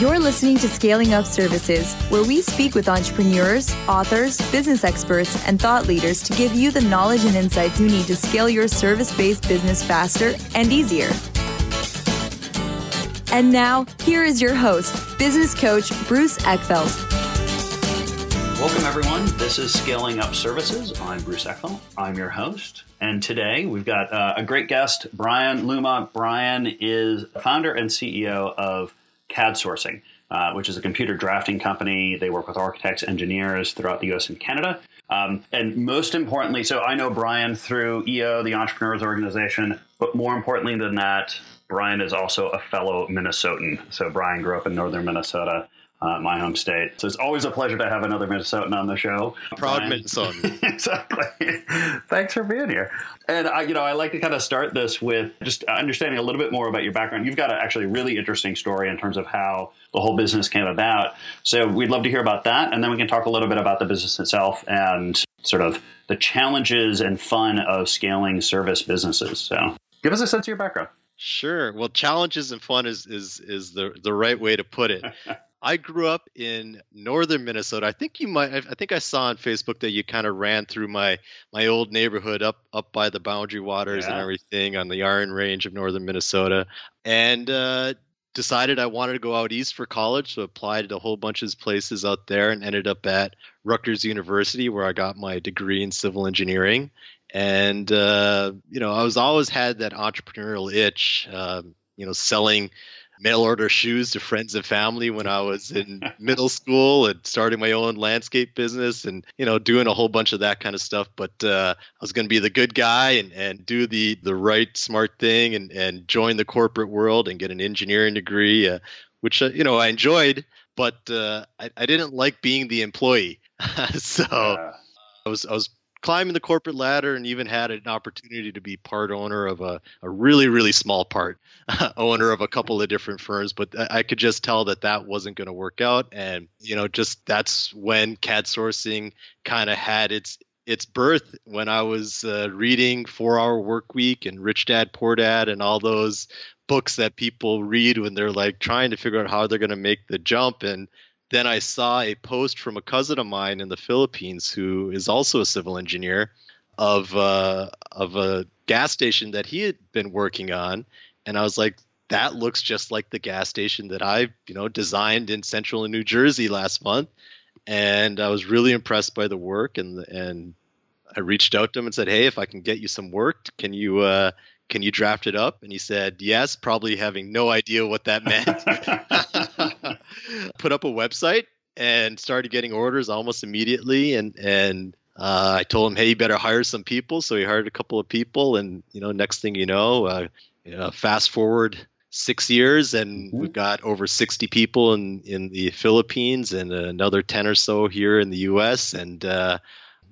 You're listening to Scaling Up Services, where we speak with entrepreneurs, authors, business experts, and thought leaders to give you the knowledge and insights you need to scale your service based business faster and easier. And now, here is your host, business coach Bruce Eckfeldt. Welcome, everyone. This is Scaling Up Services. I'm Bruce Eckfeldt. I'm your host. And today we've got uh, a great guest, Bryan Luma. Bryan is founder and CEO of CAD Sourcing, uh, which is a computer drafting company. They work with architects, engineers throughout the US and Canada. Um, and most importantly, so I know Bryan through EO, the Entrepreneurs Organization, but more importantly than that, Bryan is also a fellow Minnesotan. So Bryan grew up in northern Minnesota uh, my home state. So it's always a pleasure to have another Minnesotan on the show. Proud Bryan. Minnesotan. exactly. Thanks for being here. And I, you know, I like to kind of start this with just understanding a little bit more about your background. You've got a actually really interesting story in terms of how the whole business came about. So we'd love to hear about that, and then we can talk a little bit about the business itself and sort of the challenges and fun of scaling service businesses. So give us a sense of your background. Sure. Well, challenges and fun is is is the the right way to put it. I grew up in northern Minnesota. I think you might. I think I saw on Facebook that you kind of ran through my my old neighborhood up up by the Boundary Waters yeah. and everything on the Iron Range of northern Minnesota, and uh, decided I wanted to go out east for college. So applied to a whole bunch of places out there and ended up at Rutgers University where I got my degree in civil engineering. And uh, you know, I was always had that entrepreneurial itch. Uh, you know, selling mail order shoes to friends and family when I was in middle school and starting my own landscape business and you know doing a whole bunch of that kind of stuff. But uh, I was going to be the good guy and, and do the the right smart thing and and join the corporate world and get an engineering degree, uh, which uh, you know I enjoyed, but uh, I, I didn't like being the employee. so I was I was climbing the corporate ladder and even had an opportunity to be part owner of a, a really really small part owner of a couple of different firms but i could just tell that that wasn't going to work out. And you know just that's when cad sourcing kind of had its its birth. When i was uh, reading four hour work week and rich dad poor dad and all those books that people read when they're like trying to figure out how they're going to make the jump and then I saw a post from a cousin of mine in the Philippines who is also a civil engineer of uh, of a gas station that he had been working on, and I was like, that looks just like the gas station that I you know designed in central New Jersey last month, and I was really impressed by the work and and I reached out to him and said, hey, if I can get you some work, can you uh, can you draft it up? And he said, yes, probably having no idea what that meant. Put up a website and started getting orders almost immediately. And, and uh, I told him, hey, you better hire some people. So he hired a couple of people. And, you know, next thing you know, uh, you know fast forward six years and mm-hmm. we've got over 60 people in, in the Philippines and another 10 or so here in the US. And, uh,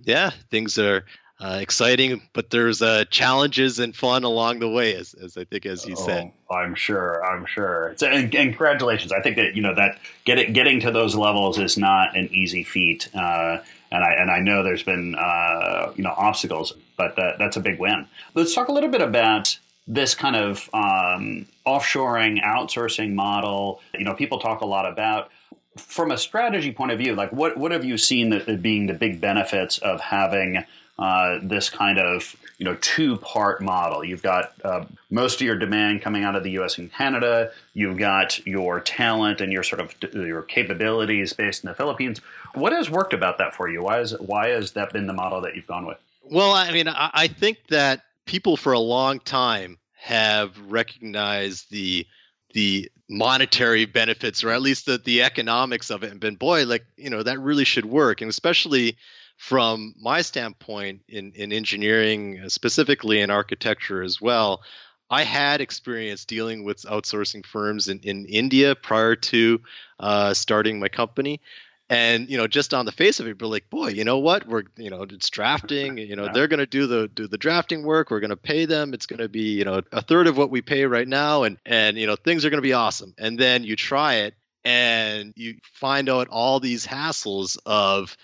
yeah, things are uh, exciting, but there's uh, challenges and fun along the way, as, as I think, as you oh, said. I'm sure. I'm sure. So, and, and, congratulations. I think that you know that get it, getting to those levels is not an easy feat, uh, and I and I know there's been uh, you know obstacles, but that, that's a big win. Let's talk a little bit about this kind of um, offshoring, outsourcing model. You know, people talk a lot about from a strategy point of view. Like, what what have you seen that being the big benefits of having uh, this kind of you know two part model. You've got uh, most of your demand coming out of the U.S. and Canada. You've got your talent and your sort of your capabilities based in the Philippines. What has worked about that for you? Why is why has that been the model that you've gone with? Well, I mean, I, I think that people for a long time have recognized the the monetary benefits or at least the, the economics of it and been boy like you know that really should work and especially from my standpoint in, in engineering, specifically in architecture as well, I had experience dealing with outsourcing firms in, in India prior to uh, starting my company. And you know, just on the face of it, we're like, boy, you know what? We're you know, it's drafting. You know, yeah. they're going to do the do the drafting work. We're going to pay them. It's going to be you know a third of what we pay right now, and and you know things are going to be awesome. And then you try it, and you find out all these hassles of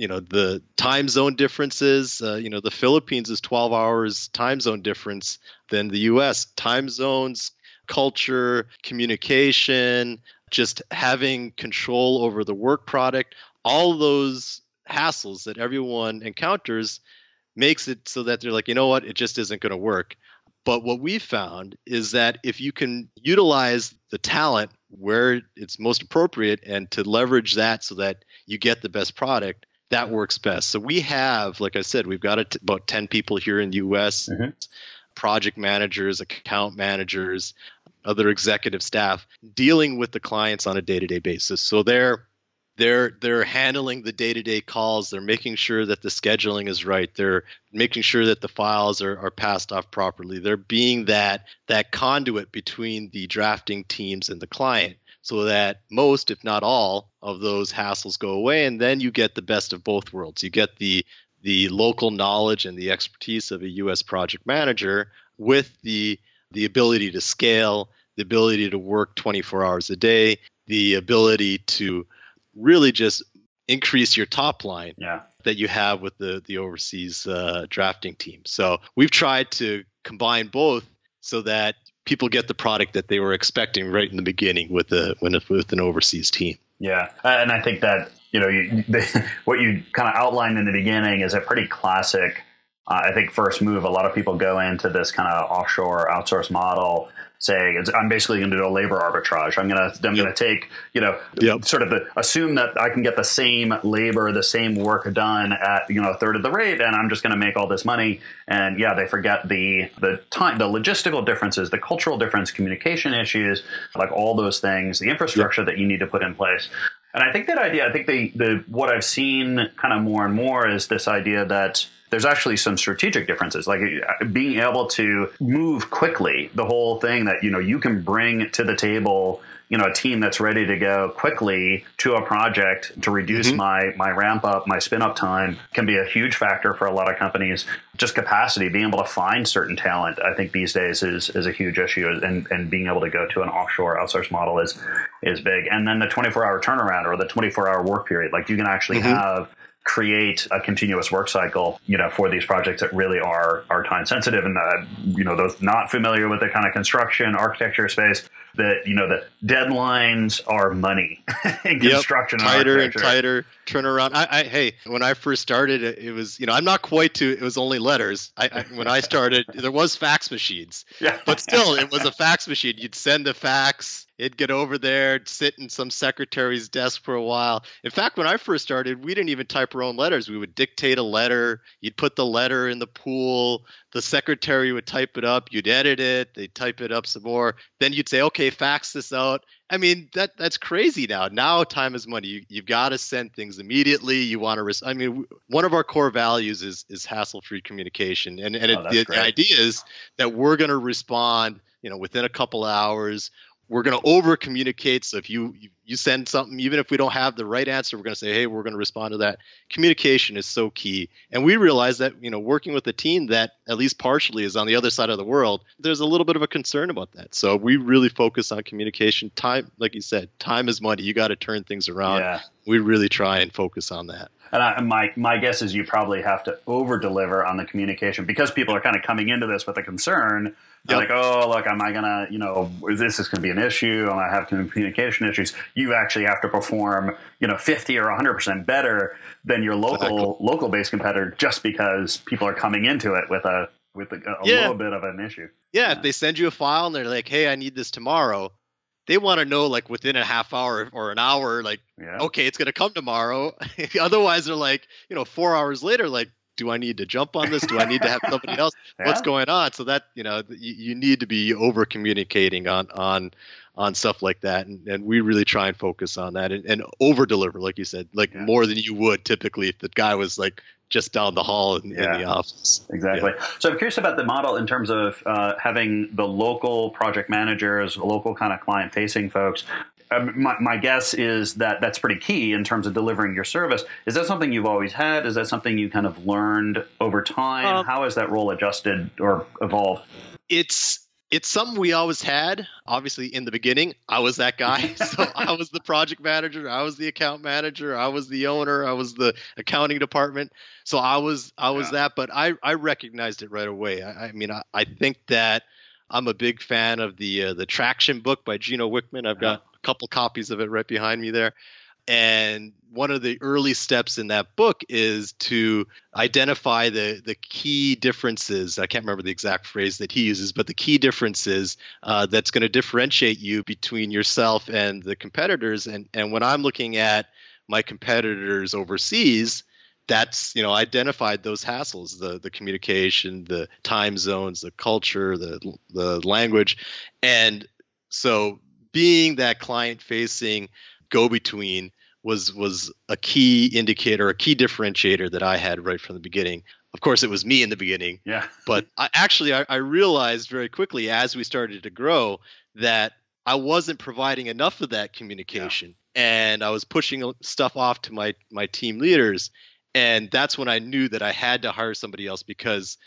you know the time zone differences uh, you know the philippines is 12 hours time zone difference than the us time zones culture communication just having control over the work product, all those hassles that everyone encounters makes it so that they're like, you know what, it just isn't going to work. But what we found is that if you can utilize the talent where it's most appropriate and to leverage that so that you get the best product, that works best. So we have, like I said, we've got about 10 people here in the US, mm-hmm. project managers, account managers, other executive staff dealing with the clients on a day-to-day basis. So they're they're they're handling the day-to-day calls they're making sure that the scheduling is right they're making sure that the files are, are passed off properly they're being that that conduit between the drafting teams and the client so that most if not all of those hassles go away and then you get the best of both worlds you get the the local knowledge and the expertise of a US project manager with the the ability to scale the ability to work 24 hours a day the ability to really just increase your top line yeah. that you have with the the overseas uh, drafting team. So we've tried to combine both so that people get the product that they were expecting right in the beginning with the when with an overseas team. Yeah, and I think that you know you, what you kind of outlined in the beginning is a pretty classic. Uh, I think first move. A lot of people go into this kind of offshore outsource model saying I'm basically going to do a labor arbitrage. I'm going to I'm yep. going to take you know yep. sort of the, assume that I can get the same labor, the same work done at you know a third of the rate, and I'm just going to make all this money. And yeah, they forget the the time, the logistical differences, the cultural difference, communication issues, like all those things, the infrastructure yep. that you need to put in place. And I think that idea, I think the the what I've seen kind of more and more is this idea that there's actually some strategic differences. Like uh, being able to move quickly the whole thing that you know you can bring to the table you know a team that's ready to go quickly to a project to reduce mm-hmm. my my ramp up my spin up time can be a huge factor for a lot of companies just capacity being able to find certain talent i think these days is is a huge issue and and being able to go to an offshore outsource model is is big and then the 24 hour turnaround or the 24 hour work period like you can actually mm-hmm. have create a continuous work cycle, you know, for these projects that really are are time sensitive, and uh, you know, those not familiar with the kind of construction architecture space, that you know, the deadlines are money in construction. Yep. Tighter and, and tighter turnaround. I, I, hey, when I first started, it was you know, I'm not quite to. It was only letters. I, I when I started, there was fax machines, yeah. but still, it was a fax machine. You'd send the fax it'd get over there, sit in some secretary's desk for a while. In fact, when I first started, we didn't even type our own letters. We would dictate a letter. You'd put the letter in the pool. The secretary would type it up. You'd edit it. They'd type it up some more. Then you'd say, okay, fax this out. I mean that that's crazy now. Now time is money. You, you've got to send things immediately. You want to. Res- I mean, one of our core values is is hassle free communication, and and oh, it, the, the idea is that we're going to respond you know within a couple hours we're going to over communicate. So if you, you send something, even if we don't have the right answer, we're going to say, hey, we're going to respond to that. Communication is so key. And we realize that, you know, working with a team that at least partially is on the other side of the world, there's a little bit of a concern about that. So we really focus on communication. Time, like you said, time is money. You got to turn things around. Yeah. We really try and focus on that. And I, my my guess is you probably have to over deliver on the communication because people are kind of coming into this with a concern Yep. Like, oh, look, am I gonna, you know, this is gonna be an issue? Am I have communication issues? You actually have to perform, you know, fifty or hundred percent better than your local exactly. local based competitor just because people are coming into it with a with a, a yeah. little bit of an issue. Yeah, yeah, if they send you a file and they're like, hey, I need this tomorrow, they want to know like within a half hour or an hour, like, yeah. okay, it's gonna come tomorrow. Otherwise, they're like, you know, four hours later, like, do I need to jump on this? Do I need to have somebody else? yeah. What's going on? So that you know you, you need to be over communicating on on on stuff like that, and, and we really try and focus on that and, and over deliver, like you said, like yeah. more than you would typically if the guy was like just down the hall in, yeah. in the office. Exactly. Yeah. So I'm curious about the model in terms of uh, having the local project managers, local kind of client facing folks my, my, guess is that that's pretty key in terms of delivering your service. Is that something you've always had? Is that something you kind of learned over time? Um, How has that role adjusted or evolved? It's it's something we always had. Obviously, in the beginning, I was that guy. so I was the project manager, I was the account manager, I was the owner, I was the accounting department. So I was I was yeah. that, but I I recognized it right away. I, I mean, I, I think that I'm a big fan of the uh, the Traction book by Gino Wickman. I've got a couple copies of it right behind me there. And one of the early steps in that book is to identify the the key differences. I can't remember the exact phrase that he uses, but the key differences uh, that's going to differentiate you between yourself and the competitors. And and when I'm looking at my competitors overseas, that's you know identified those hassles the the communication the time zones the culture the the language. And so being that client facing go between was was a key indicator a key differentiator that i had right from the beginning. Of course it was me in the beginning. Yeah. But I, actually I, I realized very quickly as we started to grow that i wasn't providing enough of that communication. Yeah. and i was pushing stuff off to my my team leaders and that's when I knew that I had to hire somebody else because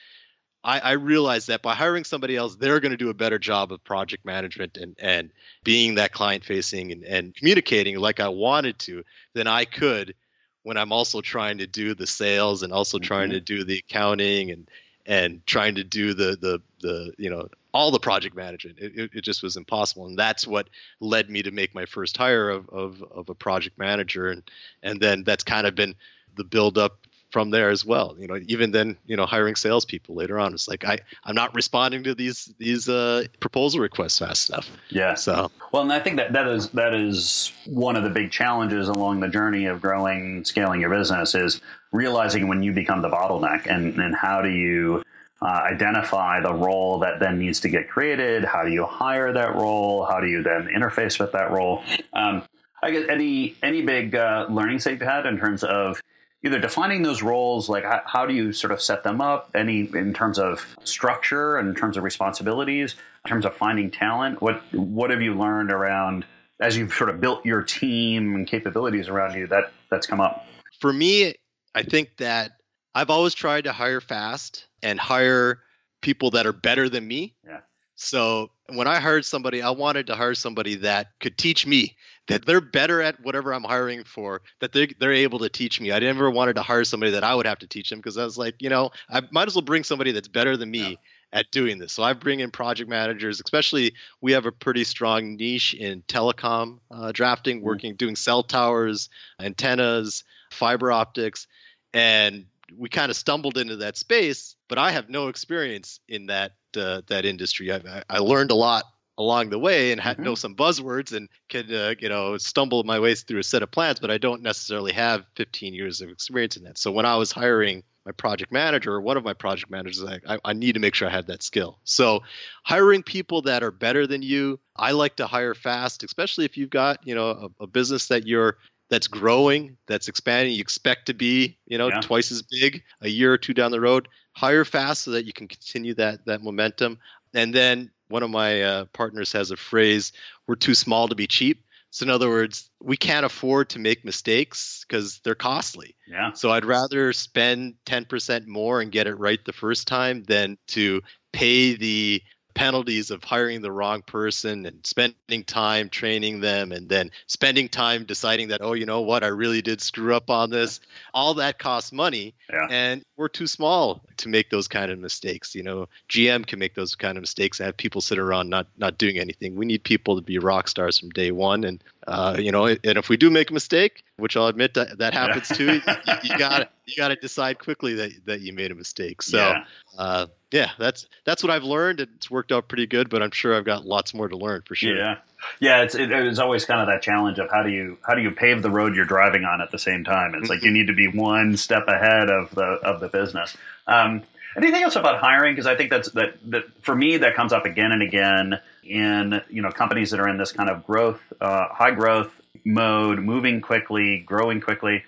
I, I realized that by hiring somebody else, they're going to do a better job of project management and, and being that client facing and, and communicating like I wanted to than I could when I'm also trying to do the sales and also mm-hmm. trying to do the accounting and and trying to do the the the you know all the project management. It, it, just was impossible, and that's what led me to make my first hire of, of of a project manager, and and then that's kind of been the build up from there as well. You know, even then, you know, hiring salespeople later on, it's like I I'm not responding to these these uh, proposal requests fast enough. Yeah. So well, and I think that that is that is one of the big challenges along the journey of growing, scaling your business is realizing when you become the bottleneck, and and how do you uh, identify the role that then needs to get created? How do you hire that role? How do you then interface with that role? Um, I guess any any big uh, learnings that you've had in terms of either defining those roles, like how, how, do you sort of set them up, any in terms of structure and in terms of responsibilities, in terms of finding talent. What what have you learned around as you've sort of built your team and capabilities around you that that's come up? For me, I think that I've always tried to hire fast and hire people that are better than me. Yeah. So when I hired somebody, I wanted to hire somebody that could teach me that they're better at whatever I'm hiring for, that they they're able to teach me. I never wanted to hire somebody that I would have to teach them because I was like, you know, I might as well bring somebody that's better than me. Yeah. At doing this, so I bring in project managers. Especially, we have a pretty strong niche in telecom uh, drafting, mm-hmm. working doing cell towers, antennas, fiber optics, and we kind of stumbled into that space. But I have no experience in that uh, that industry. I, I learned a lot along the way and mm-hmm. know some buzzwords and can uh, you know stumble my way through a set of plans but i don't necessarily have 15 years of experience in that so when i was hiring my project manager or one of my project managers I, I need to make sure i have that skill so hiring people that are better than you i like to hire fast especially if you've got you know a, a business that you're that's growing that's expanding you expect to be you know yeah. twice as big a year or two down the road hire fast so that you can continue that that momentum and then one of my uh, partners has a phrase we're too small to be cheap. So in other words we can't afford to make mistakes because they're costly. Yeah. So i'd rather spend 10% more and get it right the first time than to pay the penalties of hiring the wrong person and spending time training them and then spending time deciding that oh you know what? I really did screw up on this. All that costs money yeah. and we're too small to make those kind of mistakes you know gm can make those kind of mistakes and have people sit around not not doing anything we need people to be rock stars from day one and uh, you know and if we do make a mistake which i'll admit that that happens too you, you got you got to decide quickly that, that you made a mistake so yeah. Uh, yeah, that's that's what I've learned. It's worked out pretty good, but I'm sure I've got lots more to learn for sure. Yeah, yeah. It's it, it's always kind of that challenge of how do you how do you pave the road you're driving on at the same time. It's mm-hmm. like you need to be one step ahead of the of the business. Um, anything else about hiring? Because I think that's that that for me that comes up again and again in you know companies that are in this kind of growth, uh, high growth mode, moving quickly, growing quickly.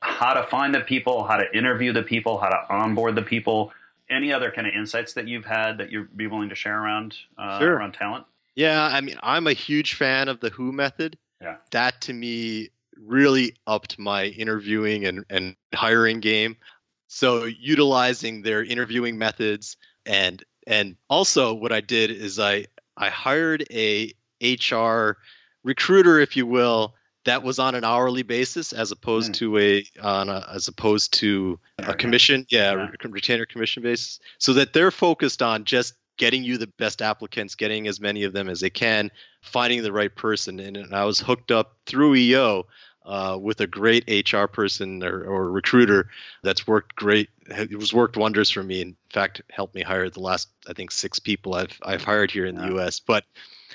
How to find the people, how to interview the people, how to onboard the people any other kind of insights that you've had that you'd be willing to share around uh, sure. around talent? Yeah, I mean, I'm a huge fan of the Who method. Yeah, that to me really upped my interviewing and, and hiring game. So utilizing their interviewing methods and and also what I did is I I hired a HR recruiter, if you will, that was on an hourly basis as opposed mm. to a on a, as opposed to a commission yeah, yeah. retainer commission basis so that they're focused on just getting you the best applicants, getting as many of them as they can, finding the right person. And, and I was hooked up through EO uh, with a great HR person or, or, recruiter that's worked great. It was worked wonders for me. In fact, helped me hire the last I think six people I've I've hired here in the U.S. But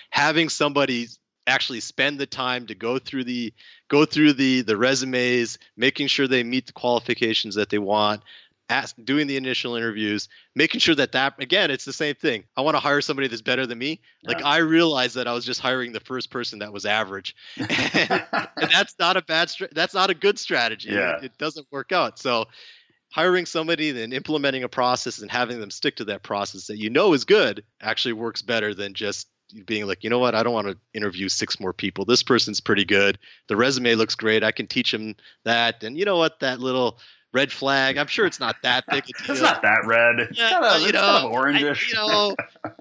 having somebody actually spend the time to go through the go through the the resumes, making sure they meet the qualifications that they want, ask, doing the initial interviews, making sure that that again, it's the same thing. I want to hire somebody that's better than me. Yeah. Like I realized that I was just hiring the first person that was average, and, and that's not a bad. That's not a good strategy. Yeah. It, it doesn't work out. So hiring somebody and implementing a process and having them stick to that process that you know is good actually works better than just being like, you know what, I don't want to interview six more people. This person's pretty good. The resume looks great. I can teach them that. And you know what, that little red flag. I'm sure it's not that big a deal. it's not that red. It's yeah, kind of, you know, kind of orangish. I, you know,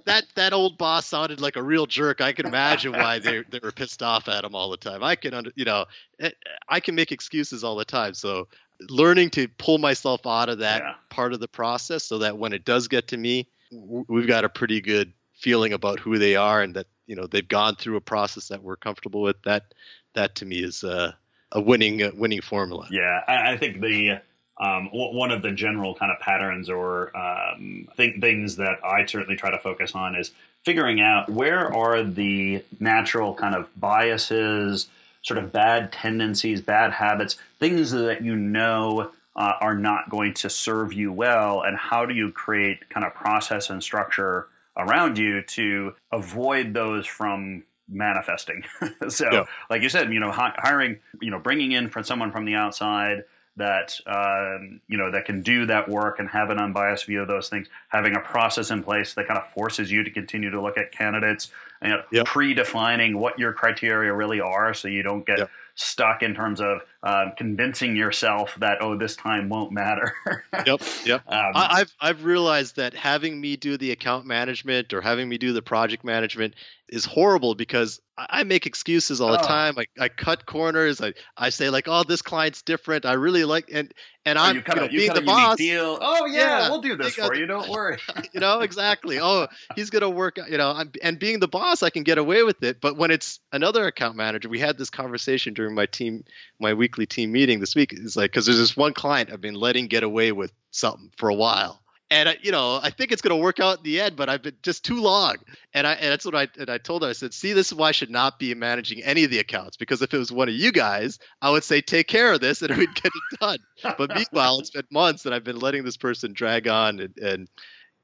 that that old boss sounded like a real jerk. I can imagine why they they were pissed off at him all the time. I can under, you know, eh, I can make excuses all the time. So learning to pull myself out of that yeah. part of the process so that when it does get to me, we've got a pretty good feeling about who they are and that you know they've gone through a process that we're comfortable with. That that to me is a, a winning a winning formula. Yeah, I, I think the um, one of the general kind of patterns or um, th- things that I certainly try to focus on is figuring out where are the natural kind of biases, sort of bad tendencies, bad habits, things that you know uh, are not going to serve you well, and how do you create kind of process and structure around you to avoid those from manifesting. so, yeah. like you said, you know, hiring, you know, bringing in from someone from the outside that um, you know that can do that work and have an unbiased view of those things. Having a process in place that kind of forces you to continue to look at candidates and you know, yep. predefining what your criteria really are, so you don't get. Yep stuck in terms of uh, convincing yourself that oh this time won't matter. yep, yep. Um, I, have I've realized that having me do the account management or having me do the project management is horrible because I make excuses all the oh. time. I, I cut corners. I, I say like, oh, this client's different. I really like and and oh, I'm you, you know, being the boss. Deal. Oh yeah, yeah, we'll do this for you. Don't worry. you know exactly. Oh, he's gonna work. You know, I'm, and being the boss, I can get away with it. But when it's another account manager, we had this conversation during my team, my weekly team meeting this week. is like because there's this one client I've been letting get away with something for a while and I, you know I think it's going to work out in the end, but I've been just too long. And I and that's what I and I told her. I said, "See, this is why I should not be managing any of the accounts because if it was one of you guys, I would say take care of this and we'd get it done. but meanwhile, it's been months and I've been letting this person drag on and, and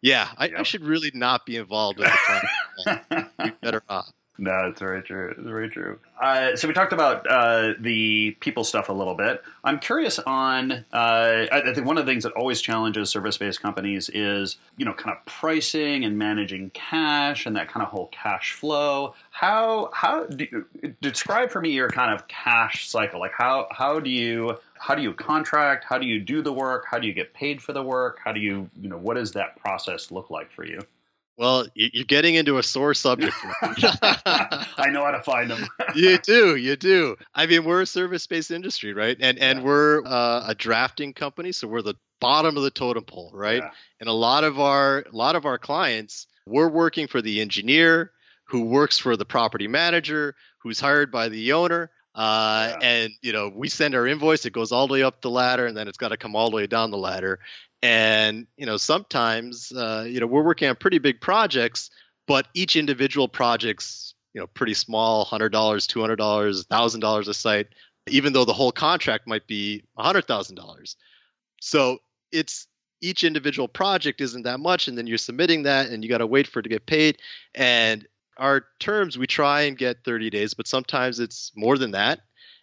yeah, I, yep. I, should really not be involved in the time. better not. No, it's very true. It's very true. Uh, so we talked about uh, the people stuff a little bit. I'm curious on. Uh, I think one of the things that always challenges service-based companies is you know kind of pricing and managing cash and that kind of whole cash flow. How how do describe for me your kind of cash cycle? Like how how do you how do you contract? How do you do the work? How do you get paid for the work? How do you you know what does that process look like for you? Well, you're getting into a sore subject. I know how to find them. you do, you do. I mean, we're a service-based industry, right? And and yeah. we're uh, a drafting company, so we're the bottom of the totem pole, right? Yeah. And a lot of our a lot of our clients, we're working for the engineer who works for the property manager, who's hired by the owner. Uh, yeah. And you know, we send our invoice; it goes all the way up the ladder, and then it's got to come all the way down the ladder and you know sometimes uh, you know we're working on pretty big projects but each individual project's you know pretty small $100 $200 $1000 a site even though the whole contract might be $100000 so it's each individual project isn't that much and then you're submitting that and you got to wait for it to get paid. And our terms we try and get 30 days but sometimes it's more than that.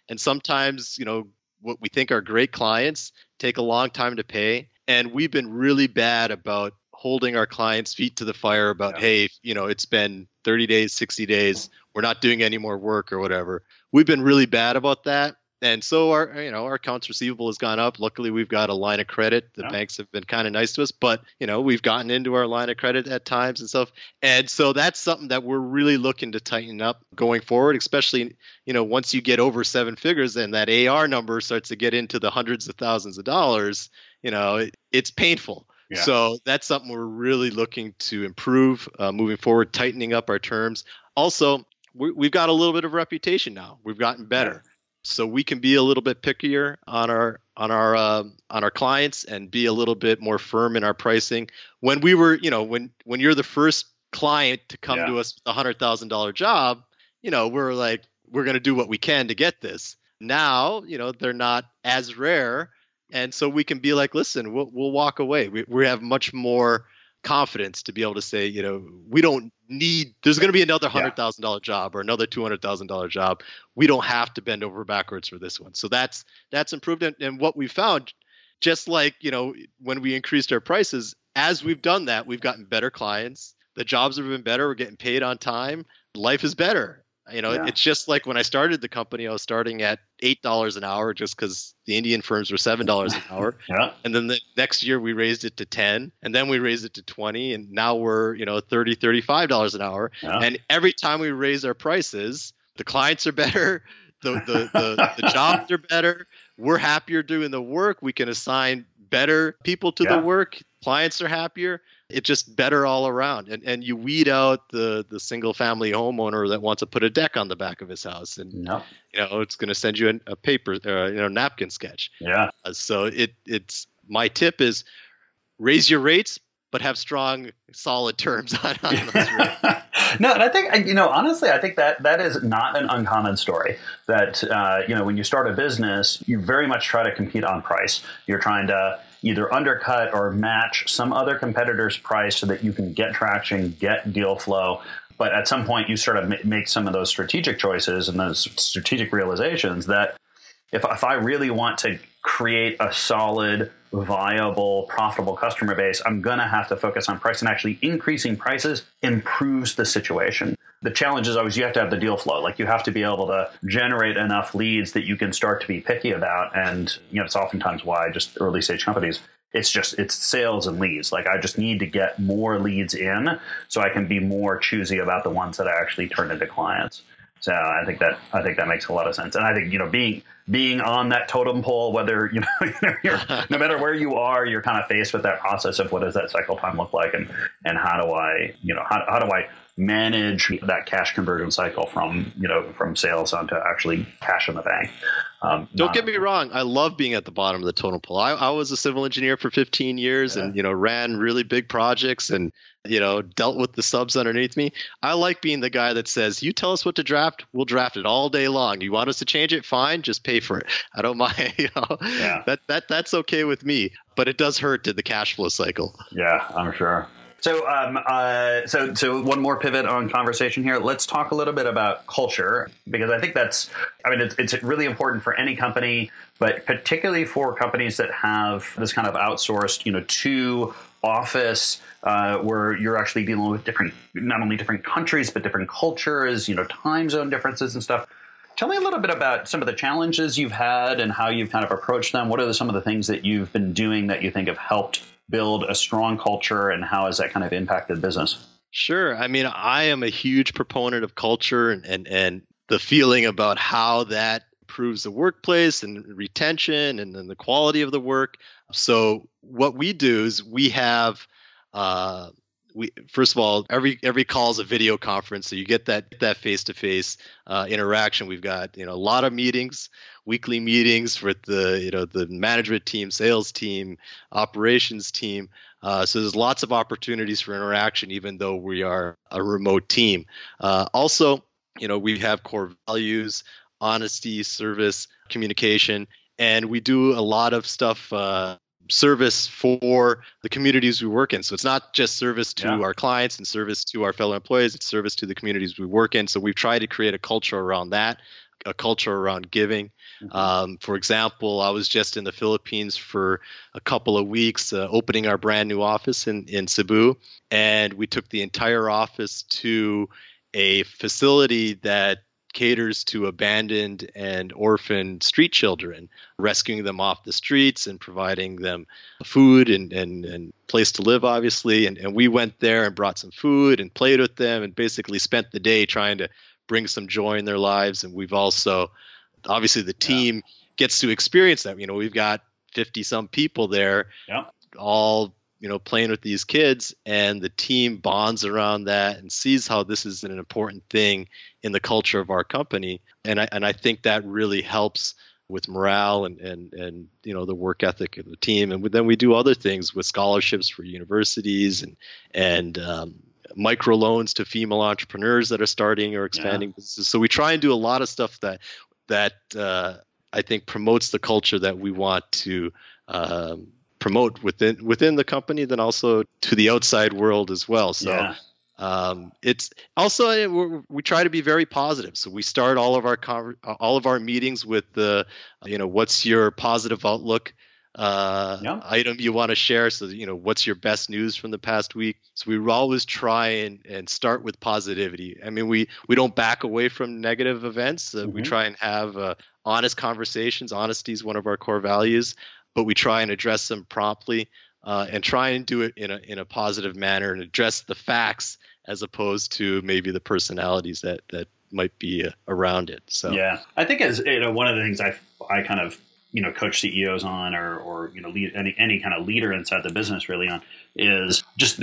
And sometimes you know what we think are great clients take a long time to pay and we've been really bad about holding our clients' feet to the fire about, yeah. hey, you know, it's been 30 days, 60 days, we're not doing any more work or whatever. We've been really bad about that. And so our, you know, our accounts receivable has gone up. Luckily, we've got a line of credit. The yeah. banks have been kind of nice to us, but you know, we've gotten into our line of credit at times and stuff. And so that's something that we're really looking to tighten up going forward, especially, you know, once you get over seven figures and that AR number starts to get into the hundreds of thousands of dollars, you know, it, it's painful. Yeah. So that's something we're really looking to improve uh, moving forward, tightening up our terms. Also, we, have got a little bit of reputation now. We've gotten better, so we can be a little bit pickier on our on our uh, on our clients and be a little bit more firm in our pricing. When we were, you know, when when you're the first client to come yeah. to us with a hundred thousand dollar job, you know, we're like, we're going to do what we can to get this. Now, you know, they're not as rare, and so we can be like, listen, we'll we'll walk away. We we have much more confidence to be able to say, you know, we don't need. There's going to be another hundred thousand dollar job or another two hundred thousand dollar job. We don't have to bend over backwards for this one. So that's that's improved. And, and what we found, just like you know, when we increased our prices, as we've done that, we've gotten better clients. The jobs have been better. We're getting paid on time. Life is better. You know, yeah. it's just like when I started the company, I was starting at eight dollars an hour just because the Indian firms were seven dollars an hour. yeah. And then the next year we raised it to ten, and then we raised it to twenty, and now we're you know 30 35 dollars an hour. Yeah. And every time we raise our prices, the clients are better, the the, the, the jobs are better. We're happier doing the work. We can assign better people to yeah. the work. Clients are happier it's just better all around and and you weed out the the single family homeowner that wants to put a deck on the back of his house and no. you know it's going to send you a, a paper uh, you know napkin sketch yeah uh, so it it's my tip is raise your rates but have strong solid terms on, on those rates no, and I think you know honestly, I think that that is not an uncommon story. That uh, you know when you start a business, you very much try to compete on price. You're trying to either undercut or match some other competitor's price so that you can get traction, get deal flow. But at some point, you sort of make some of those strategic choices and those strategic realizations that if, if I really want to create a solid, viable, profitable customer base, I'm going to have to focus on price. And actually, increasing prices improves the situation. The challenge is always you have to have the deal flow. Like you have to be able to generate enough leads that you can start to be picky about. And you know, it's oftentimes why just early stage companies it's just it's sales and leads like i just need to get more leads in so i can be more choosy about the ones that i actually turn into clients so I think that I think that makes a lot of sense, and I think you know being being on that totem pole, whether you know no matter where you are, you're kind of faced with that process of what does that cycle time look like, and and how do I you know how, how do I manage that cash conversion cycle from you know from sales onto actually cash in the bank. Um, Don't get me wrong. I love being at the bottom of the totem pole. I, I was a civil engineer for 15 years, yeah. and you know ran really big projects and you know dealt with the subs underneath me. I like being the guy that says, "You tell us what to draft, we'll draft it all day long. You want us to change it, fine, just pay for it. I don't mind. You know, yeah. that that that's okay with me. But it does hurt to the cash flow cycle. Yeah, I'm sure. So, um, uh, so, so one more pivot on conversation here. Let's talk a little bit about culture because I think that's, I mean, it's, it's really important for any company, but particularly for companies that have this kind of outsourced, you know, to office uh, where you're actually dealing with different, not only different countries but different cultures, you know, time zone differences and stuff. Tell me a little bit about some of the challenges you've had and how you've kind of approached them. What are some of the things that you've been doing that you think have helped build a strong culture and how has that kind of impacted business? Sure. I mean, I am a huge proponent of culture and, and, and the feeling about how that improves the workplace and retention and then the quality of the work. So what we do is we have uh, we first of all every every call is a video conference so you get that that face to face interaction we've got you know a lot of meetings weekly meetings with the you know the management team, sales team, operations team. Uh, so there's lots of opportunities for interaction, even though we are a remote team. Uh, also, you know we have core values: honesty, service, communication, and we do a lot of stuff. Uh, service for the communities we work in. So it's not just service to yeah. our clients and service to our fellow employees, it's service to the communities we work in. So we've tried to create a culture around that, a culture around giving. Mm-hmm. Um, for example, I was just in the Philippines for a couple of weeks, uh, opening our brand new office in in Cebu, and we took the entire office to a facility that caters to abandoned and orphaned street children, rescuing them off the streets and providing them food and, and, and place to live, obviously. And, and we went there and brought some food and played with them and basically spent the day trying to bring some joy in their lives. And we've also obviously the team yeah. gets to experience that. You know, we've got 50 some people there, yeah. all you know playing with these kids and the team bonds around that and sees how this is an important thing in the culture of our company. And i and i think that really helps with morale and and and you know the work ethic of the team. And then we do other things with scholarships for universities and and um, micro loans to female entrepreneurs that are starting or expanding yeah. businesses. So we try and do a lot of stuff that that uh, I think promotes the culture that we want to um, promote within within the company, then also to the outside world as well. So. Yeah. Um, it's also uh, we try to be very positive. So we start all of our all of our meetings with the, you know, what's your positive outlook uh, yeah. item you want to share. So you know, what's your best news from the past week? So we always try and, and start with positivity. I mean, we we don't back away from negative events. Uh, mm-hmm. We try and have uh, honest conversations. Honesty is one of our core values, but we try and address them promptly uh, and try and do it in a in a positive manner and address the facts as opposed to maybe the personalities that that might be uh, around it. So yeah, I think as you know, one of the things I I kind of you know coach CEOs on or or you know lead any any kind of leader inside the business really on is just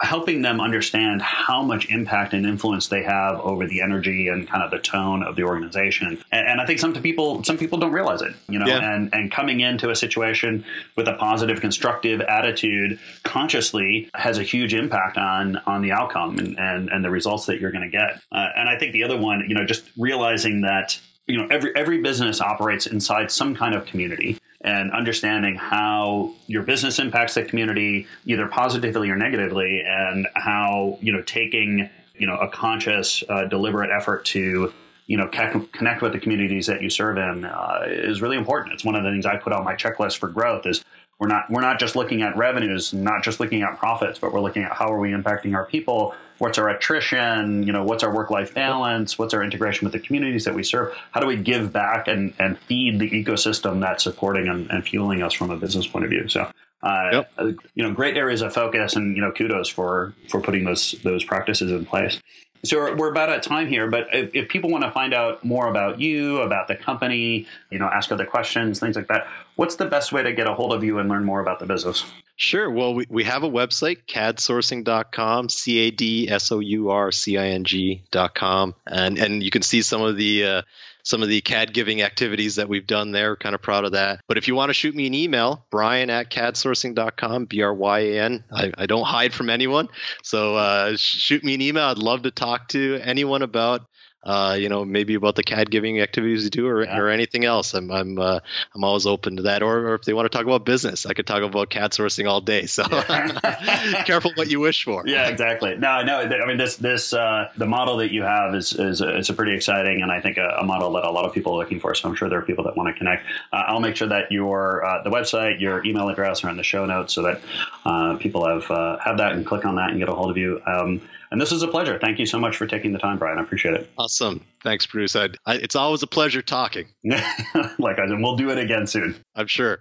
helping them understand how much impact and influence they have over the energy and kind of the tone of the organization. And, and I think some people some people don't realize it, you know, yeah. and and coming into a situation with a positive, constructive attitude consciously has a huge impact on on the outcome and and, and the results that you're going to get. Uh, and I think the other one, you know, just realizing that you know every every business operates inside some kind of community and understanding how your business impacts the community either positively or negatively and how you know taking you know a conscious uh, deliberate effort to you know connect with the communities that you serve in uh, is really important. It's one of the things i put on my checklist for growth is we're not we're not just looking at revenues not just looking at profits but we're looking at how are we impacting our people? What's our attrition? You know what's our work life balance? What's our integration with the communities that we serve? How do we give back and, and feed the ecosystem that's supporting and, and fueling us from a business point of view? So uh, yep. you know great areas of focus and you know kudos for for putting those those practices in place so we're about at time here, but if, if, people want to find out more about you, about the company, you know, ask other questions, things like that, what's the best way to get a hold of you and learn more about the business? Sure. Well, we, we have a website, cadsourcing.com, C A D S O U R C I N G.com. And, and you can see some of the uh, some of the CAD giving activities that we've done there. Kind of proud of that. But if you want to shoot me an email, brian at cadsourcing.com, B R Y A N. I, I don't hide from anyone. So uh, shoot me an email. I'd love to talk to anyone about uh, you know, maybe about the CAD giving activities you do or, yeah. or anything else. I'm I'm uh, I'm always open to that. Or, or if they want to talk about business, I could talk about CAD sourcing all day. So careful what you wish for. Yeah, exactly. No, no. I mean, this this uh, the model that you have is is it's a pretty exciting and I think a, a, model that a lot of people are looking for. So I'm sure there are people that want to connect. Uh, I'll make sure that your uh, the website, your email address are in the show notes so that uh, people have have that and click on that and get a hold of you. Um, and this is a pleasure. Thank you so much for taking the time, Bryan. I appreciate it. Awesome. Thanks, Bruce. I, I, it's always a pleasure talking. like I said, we'll do it again soon. I'm sure.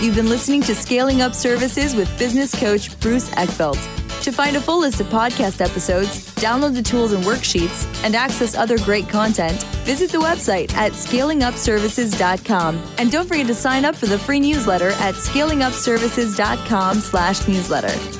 You've been listening to Scaling Up Services with business coach Bruce Eckfeldt. To find a full list of podcast episodes, download the tools and worksheets, and access other great content, visit the website at scalingupservices.com. And don't forget to sign up for the free newsletter at scalingupservices.com slash newsletter.